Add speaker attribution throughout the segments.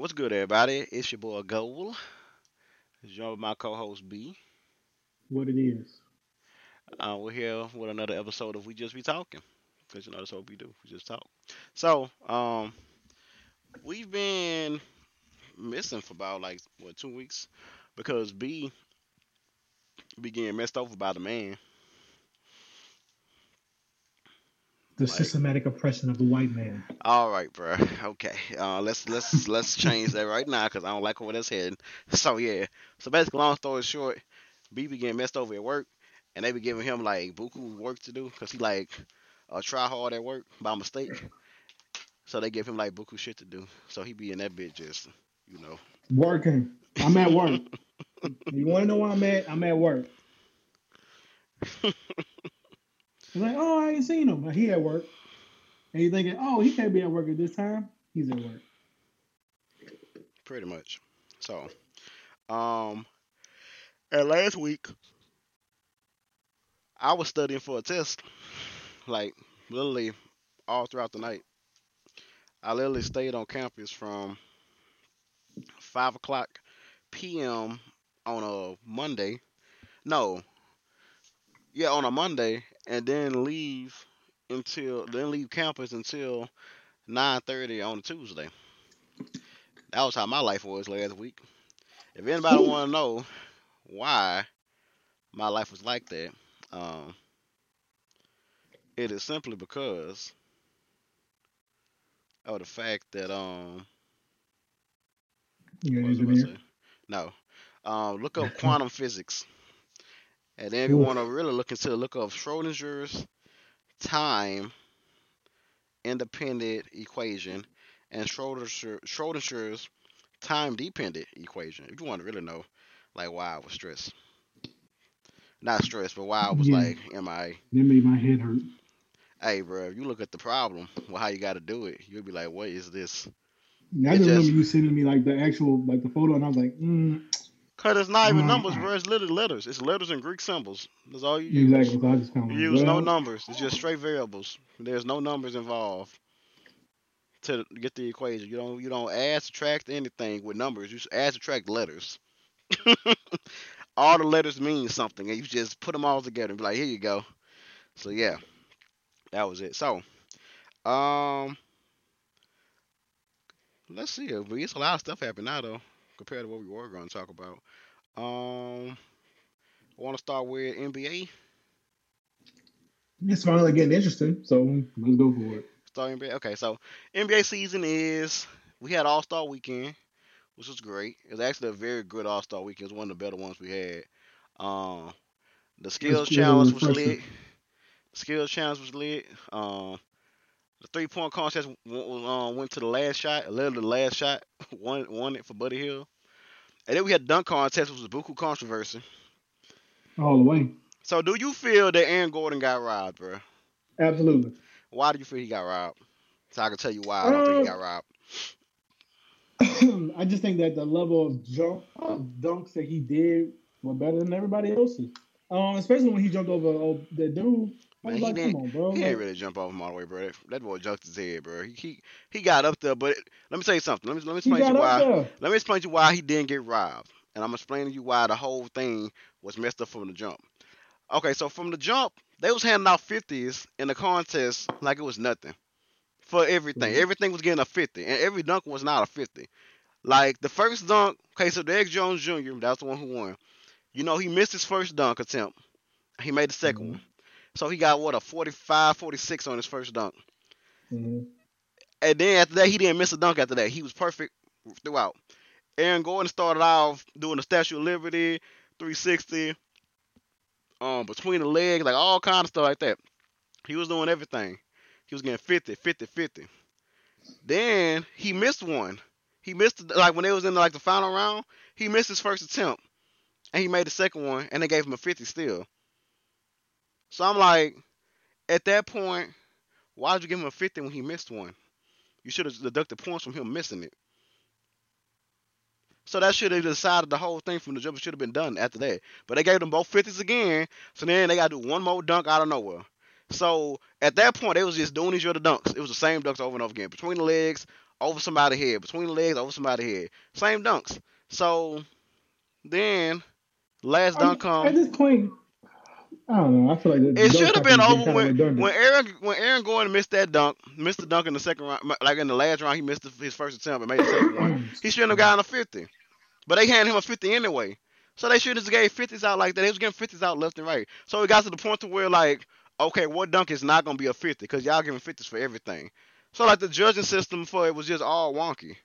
Speaker 1: What's good, everybody? It's your boy Goal. Joined with my co-host B.
Speaker 2: What it is.
Speaker 1: Uh, we're here with another episode of We Just Be Talking, because you know that's what we do. We just talk. So, um, we've been missing for about like what two weeks because B began messed over by the man.
Speaker 2: The
Speaker 1: Like-
Speaker 2: systematic oppression of the white man.
Speaker 1: All right, bro. Okay. Uh, let's let's let's change that right now because I don't like where that's heading. So yeah. So basically, long story short, B getting messed over at work, and they be giving him like buku work to do because he like uh, try hard at work by mistake. So they give him like buku shit to do. So he be in that bitch just you know.
Speaker 2: Working. I'm at work. you want to know where I'm at? I'm at work. Like, oh, I ain't seen him. He at work. And you're thinking, oh, he can't be at work at this time. He's at work.
Speaker 1: pretty much. So, um, and last week I was studying for a test, like literally all throughout the night. I literally stayed on campus from five o'clock p.m. on a Monday. No, yeah, on a Monday, and then leave until then leave campus until nine thirty on a Tuesday. That was how my life was last week. If anybody want to know why my life was like that, um, it is simply because of the fact that um,
Speaker 2: You're
Speaker 1: what was I say? No, um, look up quantum physics, and then if you want to really look into the look of Schrodinger's time independent equation and Schrodinger, Schrodinger's time dependent equation. If you want to really know, like why I was stressed, not stressed, but why I was
Speaker 2: Yeah.
Speaker 1: like, am I?
Speaker 2: That made my head hurt.
Speaker 1: Hey, bro, if you look at the problem, well, how you got to do it, you'll be like, what is this?
Speaker 2: I
Speaker 1: It
Speaker 2: just remember
Speaker 1: just-
Speaker 2: you sending me like the actual like the photo, and I was like, mm,
Speaker 1: Cause it's not even numbers, bro. It's literally letters. It's letters and Greek symbols. That's all you use.
Speaker 2: exactly. So I just kind of
Speaker 1: You use no numbers. It's just straight variables. There's no numbers involved to get the equation. You don't you don't add subtract anything with numbers. You just add subtract letters. all the letters mean something, and you just put them all together and be like, here you go. So yeah, that was it. So, um, let's see. It's a lot of stuff happening now though, compared to what we were going to talk about. Um, I want to start with NBA.
Speaker 2: It's finally getting interesting. So let's go for it.
Speaker 1: Start NBA. Okay, so NBA season is we had All Star Weekend, which was great. It was actually a very good All Star Weekend. It was one of the better ones we had. Um, the skills challenge was lit. Skills challenge was lit. Um, the three point contest um, went to the last shot. a Literally the last shot won won it for Buddy Hield. And then we had dunk contest, which was Buku controversy.
Speaker 2: All the way.
Speaker 1: So, do you feel that Aaron Gordon got robbed, bro?
Speaker 2: Absolutely.
Speaker 1: Why do you feel he got robbed? So I can tell you why I don't think he
Speaker 2: Um,
Speaker 1: got robbed.
Speaker 2: I just think that the level of jump of dunks that he did were better than everybody else's. Um, especially when he jumped over oh, the dude.
Speaker 1: Man, he
Speaker 2: like,
Speaker 1: didn't-
Speaker 2: on, bro.
Speaker 1: He didn't really jump off him all the way, bro. That, that boy jumped his head, bro. He, he he got up there, but let me tell you something. Let me let me explain to you why.
Speaker 2: there.
Speaker 1: Let me explain to you why he didn't get robbed, and I'm explaining to you why the whole thing was messed up from the jump. Okay, so from the jump, they was handing out fifties in the contest like it was nothing for everything.
Speaker 2: Mhm.
Speaker 1: Everything was getting a fifty, and every dunk was not a fifty. Like the first dunk, okay, so Derrick Jones Jr. That's the one who won. You know, he missed his first dunk attempt. He made the 2nd
Speaker 2: Mhm.
Speaker 1: one. So he got what a 45, 46 on his first dunk.
Speaker 2: Mhm.
Speaker 1: And then after that, he didn't miss a dunk after that. He was perfect throughout. Aaron Gordon started off doing the Statue of Liberty, 360, um, between the legs, like all kind of stuff like that. He was doing everything. He was getting 50, 50, 50. Then he missed one. He missed like when they was in like the final round. He missed his first attempt, and he made the second one, and they gave him a 50 still. So I'm like, at that point, why did you give him a 50 when he missed one? You should have deducted points from him missing it. So that should have decided the whole thing from the jump. It should have been done after that. But they gave them both 50s again. So then they got to do one more dunk out of nowhere. So at that point, they was just doing each other dunks. It was the same dunks over and over again. Between the legs, over somebody's head, between the legs, over somebody's head. Same dunks. So then last dunk
Speaker 2: I, at this point, I don't know. I feel like
Speaker 1: It should have been over when when Aaron when Aaron Gordon missed that dunk, missed the dunk in the second round, like in the last round, he missed the, his first attempt and made the second one. He shouldn't have gotten a fifty, but they handed him a fifty anyway. So they should have just gave fifties out like that. They was getting fifties out left and right. So it got to the point to where like, okay, what dunk is not gonna be a fifty? Cause y'all giving fifties for everything. So like the judging system for it was just all wonky.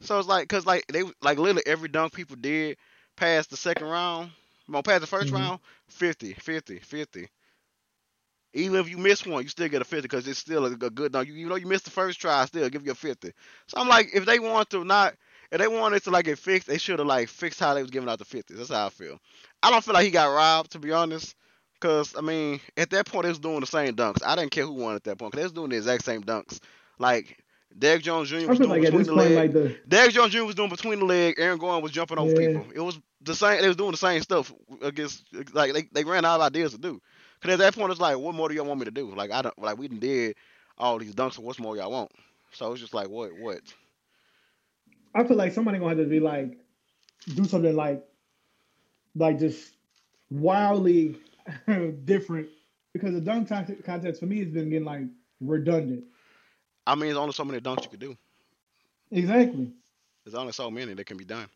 Speaker 1: So it's like, cause like they like literally every dunk people did past the second round, well, past the 1st
Speaker 2: Mhm.
Speaker 1: round, 50, 50, 50. Even if you miss one, you still get a 50 because it's still a, a good dunk. You, you know you missed the first try, I still give you a 50. So I'm like, if they want to not, if they wanted to like get fixed, they should have like fixed how they was giving out the 50s. That's how I feel. I don't feel like he got robbed to be honest. Cause I mean, at that point they was doing the same dunks. I didn't care who won at that point. Cause they was doing the exact same dunks. Like Derrick Jones Jr. Was doing
Speaker 2: like
Speaker 1: between the leg.
Speaker 2: like the
Speaker 1: Derrick Jones Jr. was doing between the leg. Aaron Gordon was jumping over
Speaker 2: Yeah.
Speaker 1: people. It was the same. They was doing the same stuff against. Like they, they ran out of ideas to do. Cause at that point it's like, what more do y'all want me to do? Like I don't like we did all these dunks. So what's more y'all want? So it's just like what what?
Speaker 2: I feel like somebody gonna have to be like do something like like just wildly different because the dunk con- contest for me has been getting like redundant.
Speaker 1: I mean, there's only so many dunks you could do.
Speaker 2: Exactly.
Speaker 1: There's only so many that can be done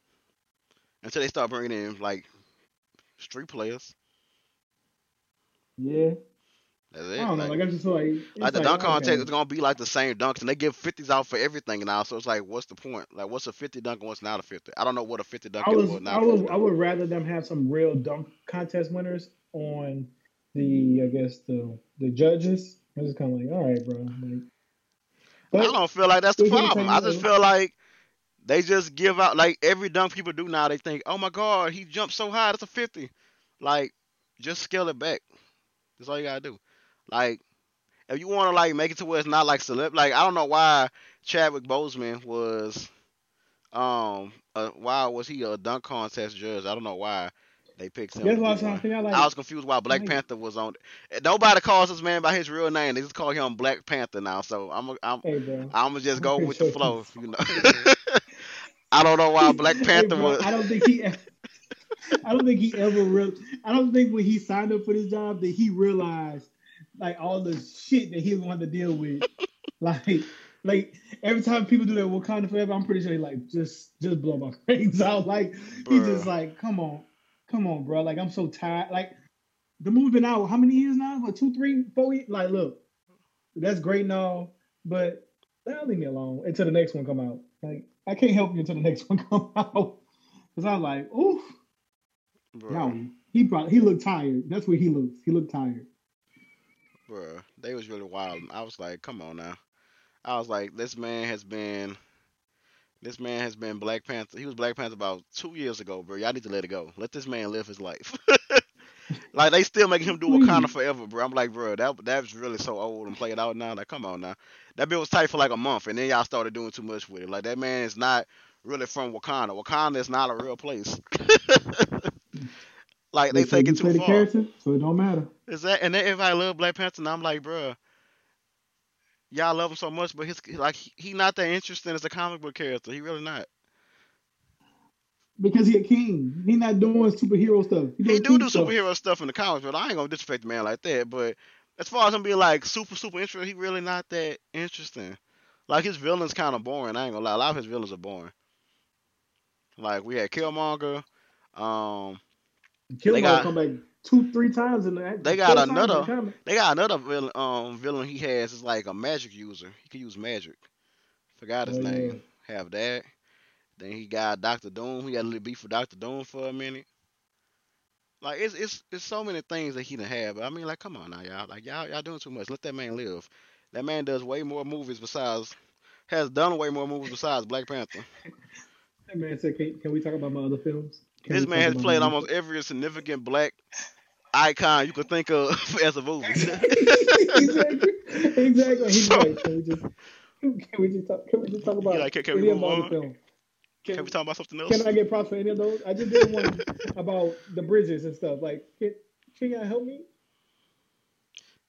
Speaker 1: until they start bringing in like street players.
Speaker 2: Yeah.
Speaker 1: That's
Speaker 2: I don't know.
Speaker 1: Like,
Speaker 2: Like I just like
Speaker 1: like the dunk contest
Speaker 2: okay.
Speaker 1: is gonna be like the same dunks, and they give fifties out for everything now. So it's like, what's the point? Like, what's a fifty dunk and what's not a fifty? I don't know what a fifty dunk
Speaker 2: I
Speaker 1: is.
Speaker 2: was
Speaker 1: What
Speaker 2: I
Speaker 1: not a
Speaker 2: was
Speaker 1: 50
Speaker 2: I would rather them have some real dunk contest winners on the I guess the the judges. I'm just kind of like, all right, bro. Like,
Speaker 1: I don't feel like that's the problem. I just feel like they just give out like every dunk people do now. They think, oh my god, he jumped so high, that's a fifty. Like, just scale it back. That's all you gotta do. Like, if you want to like make it to where it's not like celeb, like I don't know why Chadwick Boseman was, um, uh, why was he a dunk contest judge? I don't know why they picked him.
Speaker 2: that's why I was trying
Speaker 1: one.
Speaker 2: to figure out like
Speaker 1: I was confused why Black
Speaker 2: like-
Speaker 1: Panther was on. Nobody calls this man by his real name. They just call him Black Panther now. So I'm, a, I'm,
Speaker 2: hey.
Speaker 1: I'm gonna just go with the flow. You know. I don't know why Black
Speaker 2: Hey,
Speaker 1: Panther
Speaker 2: bro,
Speaker 1: was.
Speaker 2: I don't think he. I don't think he ever real. I don't think when he signed up for this job that he realized like all the shit that he wanted to deal with. like, like every time people do that Wakanda Forever, I'm pretty sure he like just just blow my brains out. Like he
Speaker 1: Bruh.
Speaker 2: just like, come on, come on, bro. Like I'm so tired. Like the movie been out how many years now? What two, three, four years? Like, look, that's great and all, but leave me alone until the next one come out. Like I can't help you until the next one come out. Cause I was like, oof,
Speaker 1: Bruh,
Speaker 2: he brought he looked tired. That's what he looks. He looked tired.
Speaker 1: bruh, they was really wild. I was like, come on now. I was like, this man has been, this man has been Black Panther. He was Black Panther about two years ago, bro. Y'all need to let it go. Let this man live his life. like they still making him do Wakanda forever, bro. I'm like, bro, that that's really so old and played out now. Like, come on now. That bill was tight for like a month, and then y'all started doing too much with it. Like that man is not really from Wakanda. Wakanda is not a real place. like they
Speaker 2: say
Speaker 1: take it too far.
Speaker 2: character, so it don't matter.
Speaker 1: Is that and then everybody love Black Panther, and I'm like, bruh, y'all love him so much, but his like he, he not that interesting as a comic book character. He really not.
Speaker 2: Because he a king. He not doing superhero stuff. He,
Speaker 1: He do do
Speaker 2: stuff.
Speaker 1: superhero stuff in the comics, but I ain't gonna disrespect the man like that. But as far as him being like super super interesting, he really not that interesting. Like his villains kind of boring. I ain't gonna lie, a lot of his villains are boring. Like we had Killmonger. Um,
Speaker 2: Killmonger
Speaker 1: got-
Speaker 2: come back two, three times in the.
Speaker 1: They got another- They got another villain. Um, villain he has is like a magic user. He can use magic. Forgot his
Speaker 2: Oh, yeah.
Speaker 1: name. Have that. Then he got Doctor Doom. He got a little beef with Doctor Doom for a minute. Like it's it's it's so many things that he done have. But I mean, like, come on now, y'all. Like y'all y'all doing too much. Let that man live. That man does way more movies besides has done way more movies besides Black Panther.
Speaker 2: That man said, "Can, can we talk about my other films?" Can
Speaker 1: this man has played
Speaker 2: my-
Speaker 1: almost every significant black icon you could think of as a movie.
Speaker 2: exactly. Exactly. He's
Speaker 1: So-
Speaker 2: right. Can we just can we just talk? Can we just talk about
Speaker 1: Yeah, like, can- can we move on?
Speaker 2: films? Can,
Speaker 1: Can we talk about something else?
Speaker 2: can I get props for any of those? I just did one about the bridges and stuff. Like, can, can y'all help me?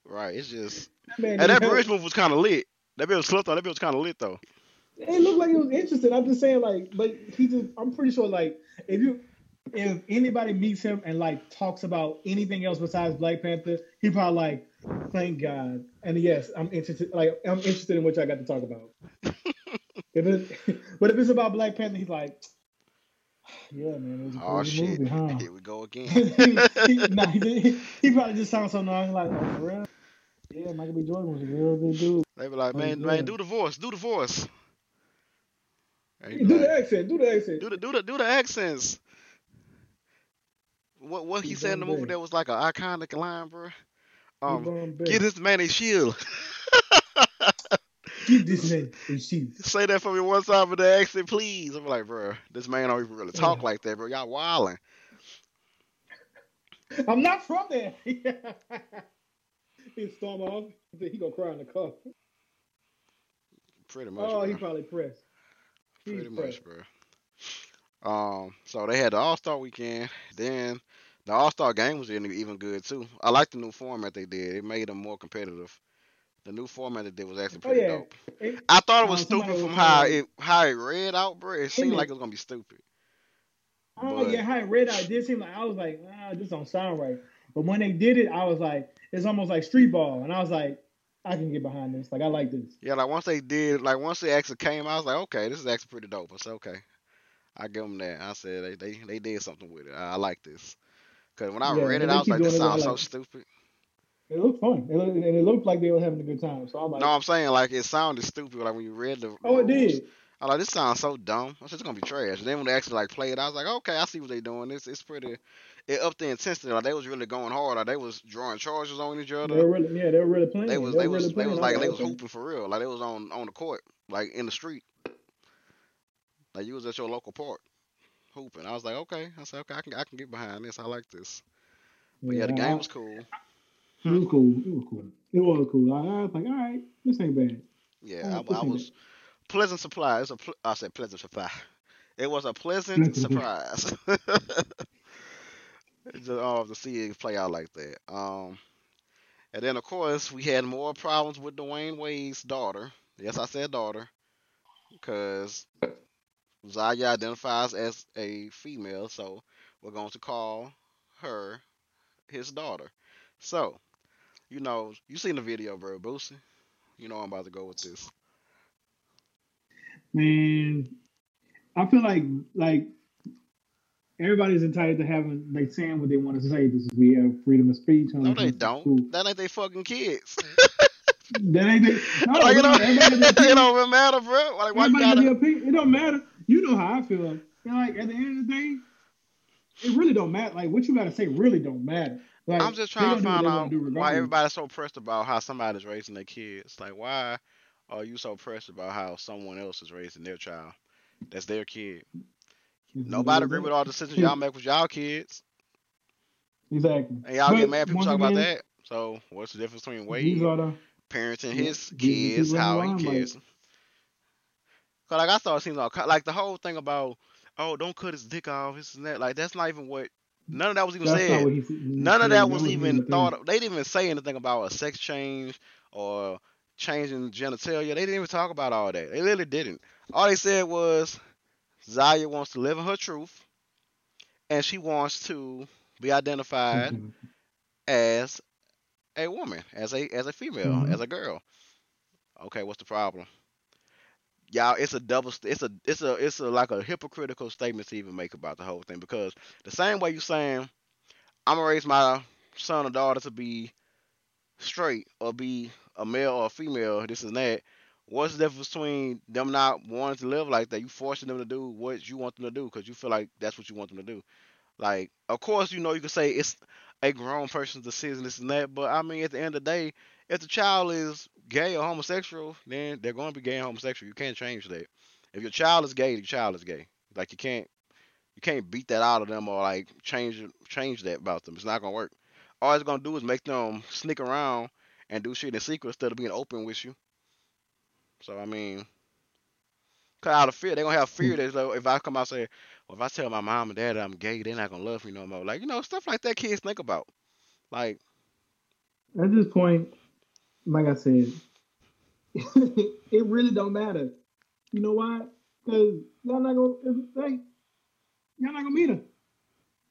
Speaker 1: Right. It's just
Speaker 2: That man
Speaker 1: and that
Speaker 2: help.
Speaker 1: bridge move was kind of lit. That bit was slept on. That bit was kind of lit though.
Speaker 2: It looked like he was interested. I'm just saying, like, but he just. I'm pretty sure, like, if you if anybody meets him and like talks about anything else besides Black Panther, he probably like, thank God. And yes, I'm interested. Like, I'm interested in what I got to talk about. if it, but if it's about Black Panther, he's like, yeah, man, it was a
Speaker 1: Oh
Speaker 2: crazy
Speaker 1: shit!
Speaker 2: movie, huh?
Speaker 1: Here we go again.
Speaker 2: he, nah, he, he probably just sounds so nice, like, oh, for real? Yeah, Michael B. Jordan was a real good dude.
Speaker 1: They be like, man, man, do the voice, do the voice. He
Speaker 2: Do
Speaker 1: like,
Speaker 2: the accent, do the accent.
Speaker 1: do the do the do the accents. What what he
Speaker 2: Keep
Speaker 1: said in the movie
Speaker 2: back.
Speaker 1: that was like an iconic line, bro. Um, get this man a shield.
Speaker 2: Get this man shoes.
Speaker 1: Say that for me one time with the accent, please. I'm like, bro, this man don't even really talk
Speaker 2: Yeah.
Speaker 1: like that, bro. Y'all wilding.
Speaker 2: I'm not from there. he storm off. He gonna cry in the car.
Speaker 1: Pretty much.
Speaker 2: Oh,
Speaker 1: bro.
Speaker 2: he probably pressed. He's
Speaker 1: Pretty
Speaker 2: pressed.
Speaker 1: much, bro. Um, so they had the All Star weekend. Then the All Star game was even even good too. I like the new format they did. It made them more competitive. The new format that they did was actually
Speaker 2: Oh,
Speaker 1: pretty
Speaker 2: yeah.
Speaker 1: dope.
Speaker 2: It-
Speaker 1: I thought it was
Speaker 2: somebody
Speaker 1: stupid
Speaker 2: was
Speaker 1: from how
Speaker 2: saying-
Speaker 1: it how it read out, bro. It seemed
Speaker 2: Isn't
Speaker 1: like
Speaker 2: it?
Speaker 1: it was gonna be stupid.
Speaker 2: Oh
Speaker 1: But-
Speaker 2: yeah, how it read out, it did seem like I was like, ah, this don't sound right. But when they did it, I was like, it's almost like street ball, and I was like, I can get behind this. Like I like this.
Speaker 1: Yeah, like once they did, like once they actually came, I was like, okay, this is actually pretty dope. I said, okay, I give them that. I said they they, they did something with it. I, I like this. Cause when I
Speaker 2: Yeah,
Speaker 1: read it, I was like, this sounds
Speaker 2: I
Speaker 1: so stupid.
Speaker 2: It looked fun, it looked, and it looked like they were having a good time. So I'm like,
Speaker 1: No, I'm saying like it sounded stupid. Like when you read the
Speaker 2: oh, it did.
Speaker 1: I like this sounds so dumb. I said it's gonna be trash. And then when they actually like played, I was like, okay, I see what they're doing. It's it's pretty. It upped the intensity. Like they was really going hard. Like they was drawing charges on each other.
Speaker 2: They were really, yeah, they were really playing.
Speaker 1: They was
Speaker 2: they
Speaker 1: they was
Speaker 2: really
Speaker 1: they was like they was hooping for real. Like they was on on the court, like in the street. Like you was at your local park hooping. I was like, okay. I said, okay, I can I can get behind this. I like this. But yeah, the game was cool.
Speaker 2: It was cool. It was cool. It was cool. I, I was like, all right, this ain't bad.
Speaker 1: Yeah,
Speaker 2: Oh,
Speaker 1: I, I was pleasant surprise. A pl- I said pleasant surprise. It was a pleasant surprise. Just uh, to see it play out like that. Um, and then of course we had more problems with Dwyane Wade's daughter. Yes, I said daughter, because Zaya identifies as a female, so we're going to call her his daughter. So, you know, you seen the video, bro, Boosie. You know I'm about to go with this.
Speaker 2: Man, I feel like like everybody's entitled to having like saying what they want to say. This is we have freedom of speech.
Speaker 1: No, they don't. That ain't they fucking kids.
Speaker 2: That ain't they, no,
Speaker 1: like, it, don't,
Speaker 2: everybody got their
Speaker 1: it don't matter, bro. Like, why you
Speaker 2: Everybody
Speaker 1: gotta?
Speaker 2: It don't matter. You know how I feel. And like at the end of the day, it really don't matter. Like what you gotta say really don't matter. Like
Speaker 1: I'm just trying to find
Speaker 2: do what they
Speaker 1: out why everybody's so pressed about how somebody's raising their kids. Like, why are you so pressed about how someone else is raising their child? That's their kid. Nobody agree with all the decisions y'all make with y'all kids,
Speaker 2: Exactly.
Speaker 1: and y'all
Speaker 2: But
Speaker 1: get mad. People talk about
Speaker 2: again,
Speaker 1: that. So, what's the difference between Wade
Speaker 2: the
Speaker 1: parenting his
Speaker 2: these are the
Speaker 1: kids, how he cares? Cause like I thought, it seems like like the whole thing about oh, don't cut his dick off, this and that. Like that's not even what. None of that was even
Speaker 2: that's
Speaker 1: said.
Speaker 2: he
Speaker 1: None of that was even thought. Of, they didn't even say anything about a sex change or changing genitalia. They didn't even talk about all that. They literally didn't. All they said was Zaya wants to live in her truth, and she wants to be identified
Speaker 2: Mhm.
Speaker 1: as a woman, as a as a female,
Speaker 2: Mhm.
Speaker 1: as a girl. Okay, what's the problem? Y'all, it's a double. It's a it's a it's a like a hypocritical statement to even make about the whole thing because the same way you saying I'm gonna raise my son or daughter to be straight or be a male or a female, this and that. What's the difference between them not wanting to live like that? You forcing them to do what you want them to do because you feel like that's what you want them to do. Like, of course, you know you can say it's a grown person's decision, this and that, but I mean, at the end of the day, if the child is gay or homosexual, then they're going to be gay and homosexual. You can't change that. If your child is gay, your child is gay. Like you can't you can't beat that out of them or like change change that about them. It's not gonna work. All it's gonna do is make them sneak around and do shit in secret instead of being open with you. So I mean, cause out of fear, they're gonna have fear hmm. that like, if I come out and say, well, if I tell my mom and dad that I'm gay, they're not gonna love me no more. Like you know, stuff like that kids think about. Like
Speaker 2: At this point, like I said, it really don't matter. You know why? Because y'all not gonna like y'all not gonna meet her.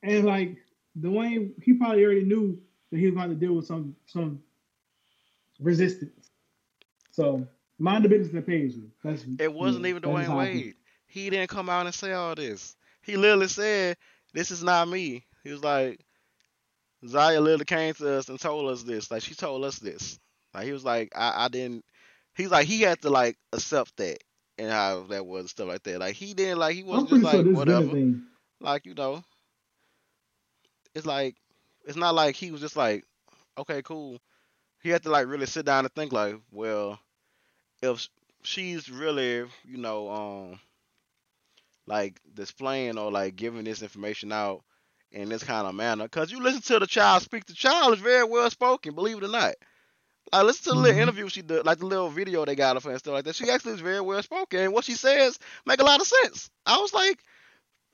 Speaker 2: And like Dwyane, he probably already knew that he was going to deal with some some resistance. So mind the business that pays you. That's,
Speaker 1: It wasn't even Dwyane
Speaker 2: how I feel.
Speaker 1: Wade. He didn't come out and say all this. He literally said, "This is not me." He was like, "Zaya literally came to us and told us this. Like she told us this. Like he was like, I, I didn't." He's like, he had to like accept that and how that was and stuff like that. Like he didn't like he wasn't just like
Speaker 2: is
Speaker 1: whatever. Like you know, it's like it's not like he was just like, okay, cool. He had to like really sit down and think like, well, if she's really, you know, um, like displaying or like giving this information out in this kind of manner, because you listen to the child speak, the child is very well spoken, believe it or not. I listened to the little
Speaker 2: Mhm.
Speaker 1: interview she did, like the little video they got of her and stuff like that. She actually is very well spoken, and what she says make a lot of sense. I was like,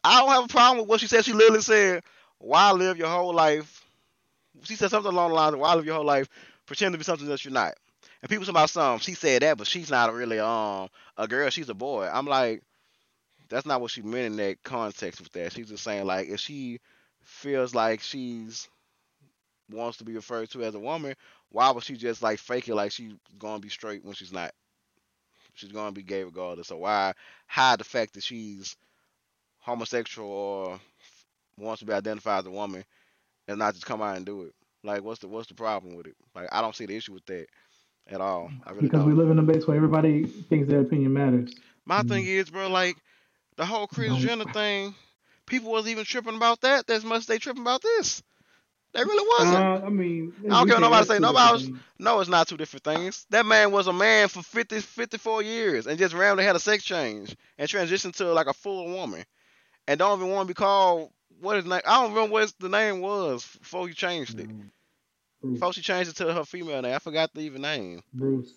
Speaker 1: I don't have a problem with what she said. She literally said, "Why live your whole life?" She said something along the lines of, "Why live your whole life pretend to be something that you're not?" And people say about some, she said that, but she's not really um a girl. She's a boy. I'm like, that's not what she meant in that context with that. She's just saying like, if she feels like she's wants to be referred to as a woman, why was she just like faking like she's gonna be straight when she's not? She's gonna be gay regardless. So why hide the fact that she's homosexual or wants to be identified as a woman and not just come out and do it? Like, what's the what's the problem with it? Like, I don't see the issue with that at all. I really
Speaker 2: Because
Speaker 1: don't.
Speaker 2: we live in a base where everybody thinks their opinion matters.
Speaker 1: My
Speaker 2: Mm.
Speaker 1: thing is, bro, like the whole Chris
Speaker 2: Don't-
Speaker 1: Jenner thing, people wasn't even tripping about that as much as they tripping about this. They really wasn't.
Speaker 2: Uh, I mean,
Speaker 1: I don't care what nobody say. Nobody was-. No, it's not two different things. That man was a man for 50, 54 years and just randomly had a sex change and transitioned to like a full woman. And don't even want to be called what his name. I don't remember what his- the name was before he changed it.
Speaker 2: Bruce.
Speaker 1: Before she changed it to her female name, I forgot the even name.
Speaker 2: Bruce.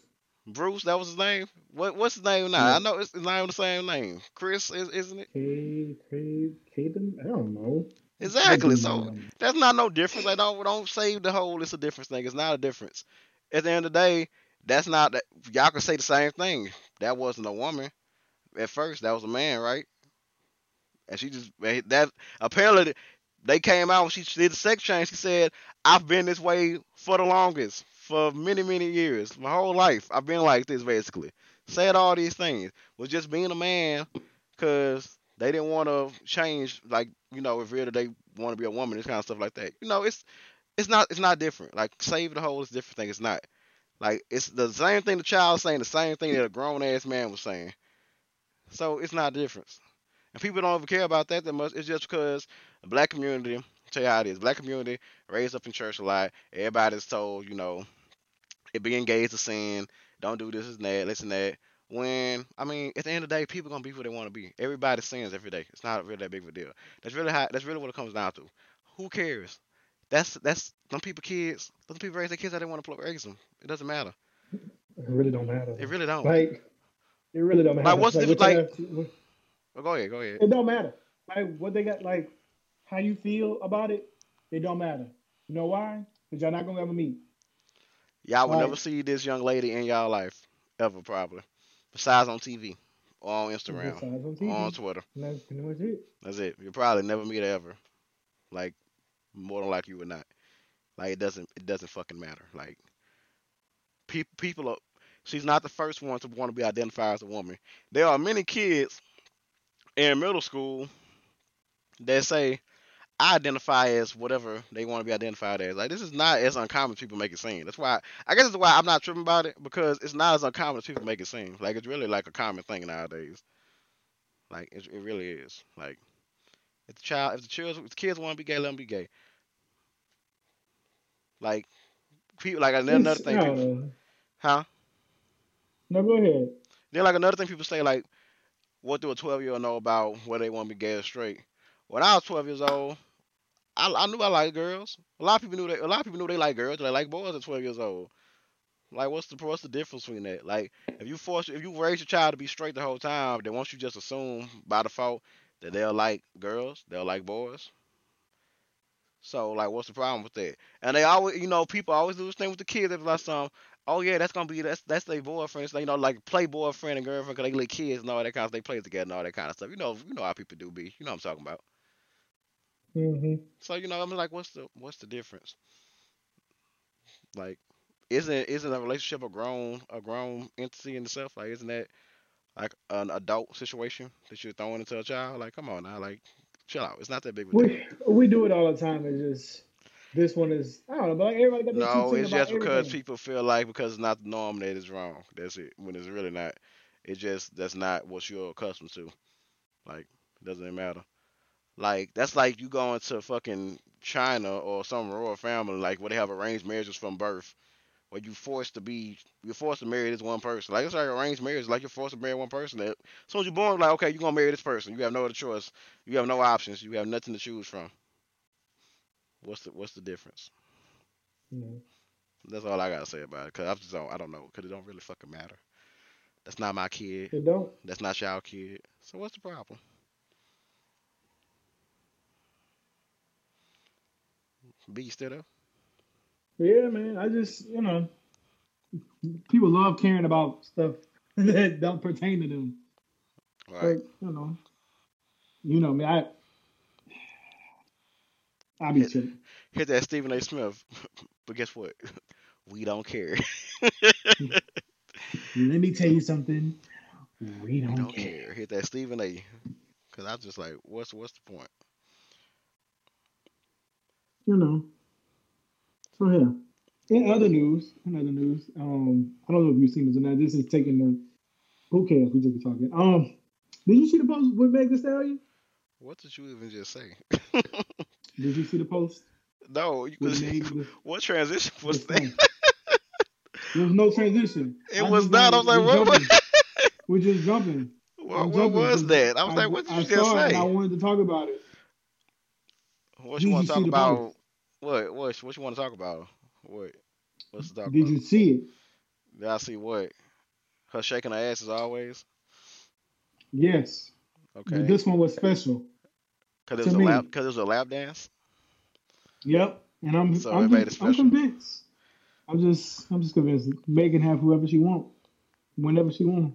Speaker 1: Bruce, that was his name. What what's his name now?
Speaker 2: Yeah.
Speaker 1: I know it's not even the same name. Chris, is, isn't it?
Speaker 2: K. K. Caden? I don't know.
Speaker 1: Exactly. So. That's not no difference. I don't don't save the whole. It's a difference thing. It's not a difference. At the end of the day, that's not that. Y'all can say the same thing. That wasn't a woman at first. That was a man, right? And she just eh, that apparently they came out when she did the sex change. She said, "I've been this way for the longest, for many many years, my whole life. I've been like this basically." Said all these things was just being a man, cause they didn't want to change. Like you know, if really they want to be a woman, this kind of stuff like that. You know, it's it's not it's not different. Like save the whole is different thing. It's not. Like it's the same thing the child saying, the same thing that a grown ass man was saying. So it's not difference. And people don't ever care about that that much. It's just because the black community, I'll tell you how it is, black community raised up in church a lot. Everybody's told, you know, it gay is a sin. Don't do this and that, this and that. When I mean, at the end of the day, people gonna be who they want to be. Everybody sins every day. It's not really that big of a deal. That's really how. That's really what it comes down to. Who cares? That's that's some people kids. Those people raise their kids how they want to raise them. It doesn't matter.
Speaker 2: It really don't matter.
Speaker 1: It really don't.
Speaker 2: Like, it really don't matter.
Speaker 1: Like, what's the- like-
Speaker 2: you to-
Speaker 1: Oh, go ahead, go ahead.
Speaker 2: it don't matter. Like, what they got, like, how you feel about it, it don't matter. You know why? Because y'all not going to ever meet.
Speaker 1: Y'all will
Speaker 2: Right.
Speaker 1: never see this young lady in y'all life ever, probably. Besides on TV or on Instagram,
Speaker 2: on
Speaker 1: or
Speaker 2: TV.
Speaker 1: on Twitter.
Speaker 2: That's pretty much it.
Speaker 1: That's it. You'll probably never meet her ever. Like more than likely you would not. Like it doesn't it doesn't fucking matter. Like people people are she's not the first one to want to be identified as a woman. There are many kids in middle school that say I identify as whatever they want to be identified as. Like this is not as uncommon as people make it seem. That's why I guess that's why I'm not tripping about it because it's not as uncommon as people make it seem. Like it's really like a common thing nowadays. Like it, it really is. Like if the child, if the children, if the kids want to be gay, let them be gay. Like people, like another, another thing, people, huh?
Speaker 2: No, go ahead.
Speaker 1: Then like another thing people say like, what do a 12 year old know about whether they want to be gay or straight? When I was 12 years old, I, I knew I liked girls. A lot of people knew they, a lot of people knew they like girls. They like boys at 12 years old. Like what's the what's the difference between that? Like if you force if you raise your child to be straight the whole time, then once you just assume by default that they'll like girls, they'll like boys. So like, what's the problem with that? And they always, you know, people always do this thing with the kids. They're like, "Some, oh yeah, that's gonna be that's that's their boyfriend. Like, you know, like play boyfriend and girlfriend because they little kids and all that kind of. They play together and all that kind of stuff. You know, you know how people do be. You know what I'm talking about.
Speaker 2: Hmm
Speaker 1: So you know, I'm like, what's the what's the difference? Like, isn't isn't a relationship a grown a grown entity in itself? Like, isn't that like an adult situation that you're throwing into a child? Like, come on now, like, chill out. It's not that big of a deal.
Speaker 2: We we do it all the time. It's just this one is I don't know, but like everybody got
Speaker 1: No, it's
Speaker 2: about
Speaker 1: just because
Speaker 2: everything.
Speaker 1: people feel like because it's not the norm that it's wrong. That's it. When it's really not. It's just that's not what you're accustomed to. Like, it doesn't matter. Like that's like you going to fucking China or some royal family, like where they have arranged marriages from birth, where you forced to be you're forced to marry this one person. Like it's like arranged marriage, like you're forced to marry one person. That, as soon as you're born, like okay, you're gonna marry this person. You have no other choice. You have no options. You have nothing to choose from. What's the what's the difference?
Speaker 2: Mhm.
Speaker 1: That's all I gotta say about it. Cause I just don't I don't know. Cause it don't really fucking matter. That's not my kid.
Speaker 2: It don't.
Speaker 1: That's not y'all kid. So what's the problem? B you still there?
Speaker 2: Yeah, man. I just you know, people love caring about stuff that don't pertain to them.
Speaker 1: Right.
Speaker 2: But you know, you know me. I I be
Speaker 1: Hit,
Speaker 2: chilling.
Speaker 1: hit that Stephen A. Smith. but guess what? We don't care.
Speaker 2: Let me tell you something. We
Speaker 1: We
Speaker 2: don't,
Speaker 1: don't
Speaker 2: care.
Speaker 1: care. Hit that Stephen A. Cause I was just like, what's what's the point?
Speaker 2: You know. So yeah. In other news, in other news, um, I don't know if you've seen this or not. This is taking the. Who cares? We just be talking. Um, did you see the post with Meg Thee Stallion?
Speaker 1: What did you even just say?
Speaker 2: Did you see the post
Speaker 1: no, you could
Speaker 2: Meg?
Speaker 1: What transition was that?
Speaker 2: There was no transition.
Speaker 1: It
Speaker 2: I
Speaker 1: was
Speaker 2: just
Speaker 1: not. I was like, what, what,
Speaker 2: jumping. We're just jumping.
Speaker 1: what, what was that? I was
Speaker 2: I,
Speaker 1: like, what did
Speaker 2: I
Speaker 1: you just
Speaker 2: saw it and I wanted to talk about it.
Speaker 1: What you want to talk about? What what what you want to talk about? What what's to talk
Speaker 2: Did
Speaker 1: about?
Speaker 2: you see it?
Speaker 1: Did I see what? Her shaking her ass as always.
Speaker 2: Yes.
Speaker 1: Okay.
Speaker 2: this one was special
Speaker 1: Cause it was a lap. Cause it was a lap dance.
Speaker 2: Yep. And I'm
Speaker 1: So
Speaker 2: I'm
Speaker 1: made it
Speaker 2: just I'm convinced. I'm just I'm just convinced Megan have whoever she want, whenever she want.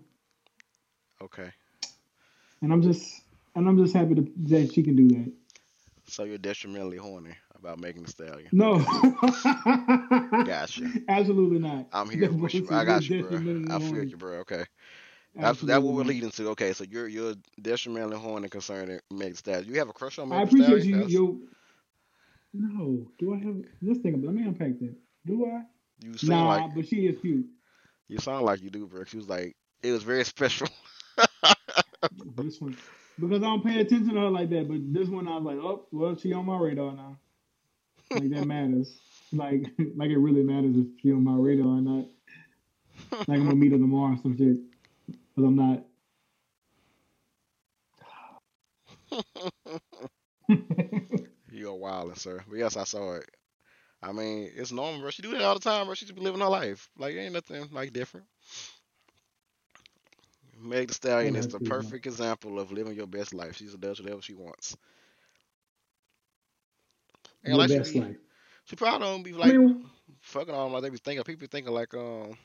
Speaker 1: Okay.
Speaker 2: And I'm just and I'm just happy to, that she can do that.
Speaker 1: So you're detrimentally horny about Megan Thee Stallion.
Speaker 2: No.
Speaker 1: Gotcha.
Speaker 2: Absolutely not.
Speaker 1: I'm here
Speaker 2: That
Speaker 1: with you. I got you, bro. I feel
Speaker 2: horny.
Speaker 1: you, bro. Okay. That's that's
Speaker 2: Absolutely
Speaker 1: what we're leading to. Okay, so you're you're detrimentally horny concerning Meg Thee Stallion. You have a crush on
Speaker 2: I
Speaker 1: Meg Thee
Speaker 2: appreciate
Speaker 1: Stallion?
Speaker 2: you.
Speaker 1: That's,
Speaker 2: Yo, no. Do I have? Let's think about. Let me unpack that. Do I?
Speaker 1: you seem
Speaker 2: Nah,
Speaker 1: like
Speaker 2: but she is cute.
Speaker 1: you sound like you do, bro. She was like it was very special.
Speaker 2: This one, because I don't pay attention to her like that. But this one, I was like, oh, well, she on my radar now. Like that matters. Like, like it really matters if she on my radar or not. Like I'm gonna meet her tomorrow or some shit. But I'm not.
Speaker 1: You're wild, sir. But yes, I saw it. I mean, it's normal, bro. She do that all the time, bro. She just be living her life. Like ain't nothing like different. Meg Thee Stallion is the perfect example of living your best life. She's does whatever she wants. And
Speaker 2: Your
Speaker 1: like she
Speaker 2: best
Speaker 1: be,
Speaker 2: life.
Speaker 1: she probably don't be
Speaker 2: I
Speaker 1: like
Speaker 2: mean,
Speaker 1: fucking all like they be thinking. People thinking like um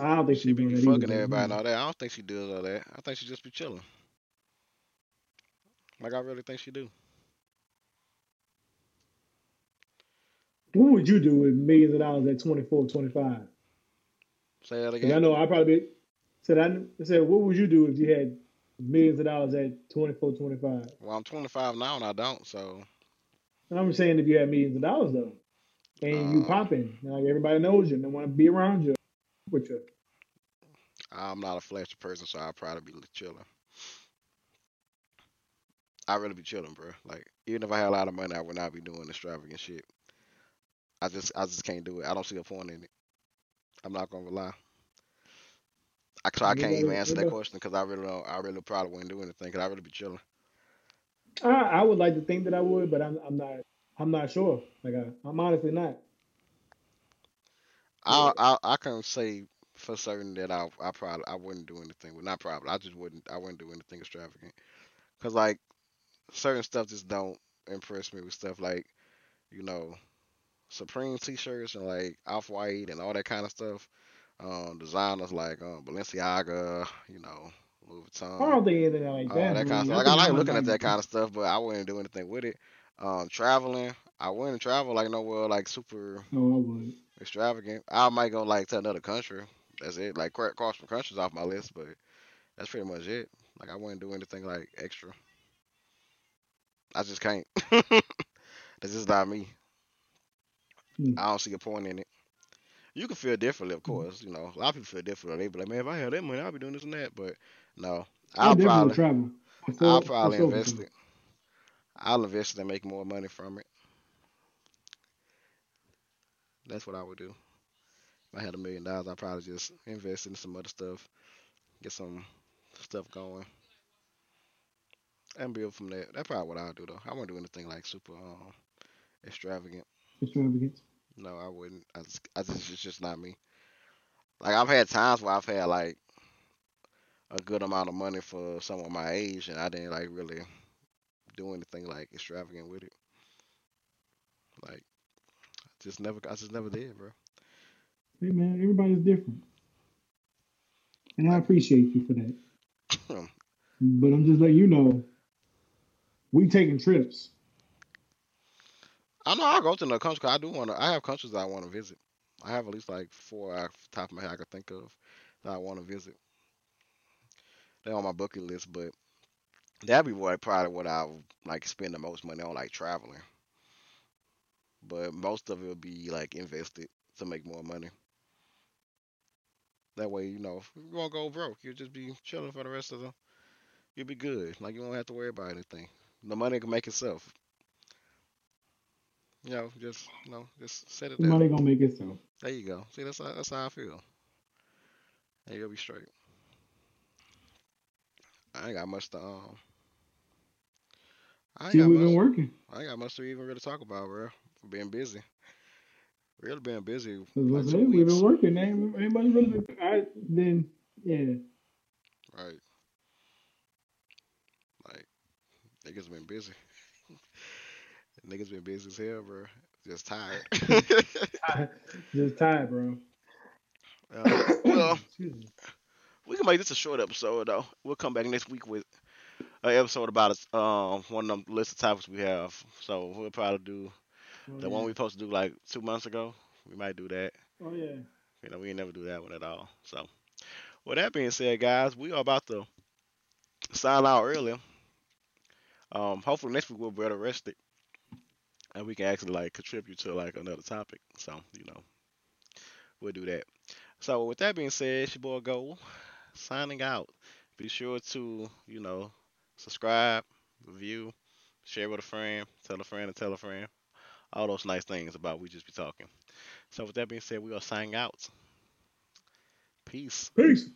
Speaker 2: I don't think
Speaker 1: she
Speaker 2: she's
Speaker 1: be
Speaker 2: doing
Speaker 1: fucking
Speaker 2: either.
Speaker 1: everybody and all that. I don't think she does all that. I think she just be chilling. Like I really think she do.
Speaker 2: what would you do with millions of dollars at 24, 25?
Speaker 1: Say that
Speaker 2: Because I know I probably said I I said, what would you do if you had millions of dollars at 24, 25?
Speaker 1: Well, I'm 25 now and I don't. So
Speaker 2: I'm saying if you had millions of dollars though, and you
Speaker 1: uh,
Speaker 2: popping, like everybody knows you, and they want to be around you, with you.
Speaker 1: I'm not a flashy person, so I'll probably be chilling. I'd really be chilling, bro. Like even if I had a lot of money, I would not be doing extravagant shit. I just I just can't do it. I don't see a point in it. I'm not gonna lie. I, I can't even answer that question because I really don't. I really probably wouldn't do anything because I really be chilling.
Speaker 2: I, I would like to think that I would, but I'm I'm not I'm not sure. Like I, I'm honestly not.
Speaker 1: I I I can say for certain that I I probably I wouldn't do anything. Well, not probably. I just wouldn't. I wouldn't do anything extravagant because like certain stuff just don't impress me with stuff like you know Supreme t-shirts and like off white and all that kind of stuff. Um, designers like um, Balenciaga, you know, Louis Vuitton.
Speaker 2: I don't think anything like
Speaker 1: Uh,
Speaker 2: that.
Speaker 1: that kind of stuff. Like I like looking at that kind of stuff, but I wouldn't do anything with it. Um, traveling, I wouldn't travel like nowhere like super
Speaker 2: Oh, I
Speaker 1: extravagant. I might go like to another country. That's it. Like cra- cross from countries off my list, but that's pretty much it. Like I wouldn't do anything like extra. I just can't. That's just not me.
Speaker 2: Hmm.
Speaker 1: I don't see a point in it. You can feel differently, of course. You know, a lot of people feel differently. They be like, man, if I had that money, I'd be doing this and that. But no, I'll probably,
Speaker 2: travel.
Speaker 1: I'll probably invest it. I'll invest it and make more money from it. That's what I would do. If I had a million dollars, I'd probably just invest in some other stuff, get some stuff going, and build from there. That's probably what I'll do though. I won't do anything like super um, extravagant.
Speaker 2: Extravagance.
Speaker 1: No, I wouldn't. I just, I just, it's just not me. Like I've had times where I've had like a good amount of money for someone my age, and I didn't like really do anything like extravagant with it. Like, I just never, I just never did, bro.
Speaker 2: Hey man, everybody's different, and I appreciate you for that. but I'm just letting you know, we taking trips.
Speaker 1: I know I'll go to another country. 'cause I do want to. I have countries I want to visit. I have at least like four off the top of my head I can think of that I want to visit. They're on my bucket list, but that'd be what probably what I would like spend the most money on, like traveling. But most of it would be like invested to make more money. That way, you know, if you won't go broke. You'll just be chilling for the rest of the. You'll be good. Like you won't have to worry about anything. The money can make itself. You know, just you know, just set it there.
Speaker 2: money gonna make it so.
Speaker 1: There you go. See, that's how, that's how I feel. And you'll be straight. I ain't got much to um. I ain't
Speaker 2: See,
Speaker 1: got
Speaker 2: we've been
Speaker 1: much.
Speaker 2: working.
Speaker 1: I ain't got much to even really talk about, bro. Being busy. Really been busy. Like
Speaker 2: saying. We've been working. Ain't Anybody really been? I, then yeah.
Speaker 1: Right. Like niggas been busy. Niggas been busy as hell, bro. Just tired.
Speaker 2: Just tired, bro.
Speaker 1: uh, well. We can make this a short episode though. We'll come back next week with an episode about um one of them list of topics we have. So we'll probably do
Speaker 2: Oh,
Speaker 1: the
Speaker 2: yeah.
Speaker 1: one we supposed to do like two months ago. We might do that.
Speaker 2: Oh yeah.
Speaker 1: You know, we ain't never do that one at all. So with that being said, guys, we are about to sign out early. Um, hopefully next week we'll be better rested. And we can actually like contribute to like another topic. So, you know, we'll do that. So with that being said, it's your boy Go signing out. Be sure to, you know, subscribe, review, share with a friend, tell a friend and tell a friend. All those nice things about we just be talking. So with that being said, we are signing out. Peace.
Speaker 2: Peace.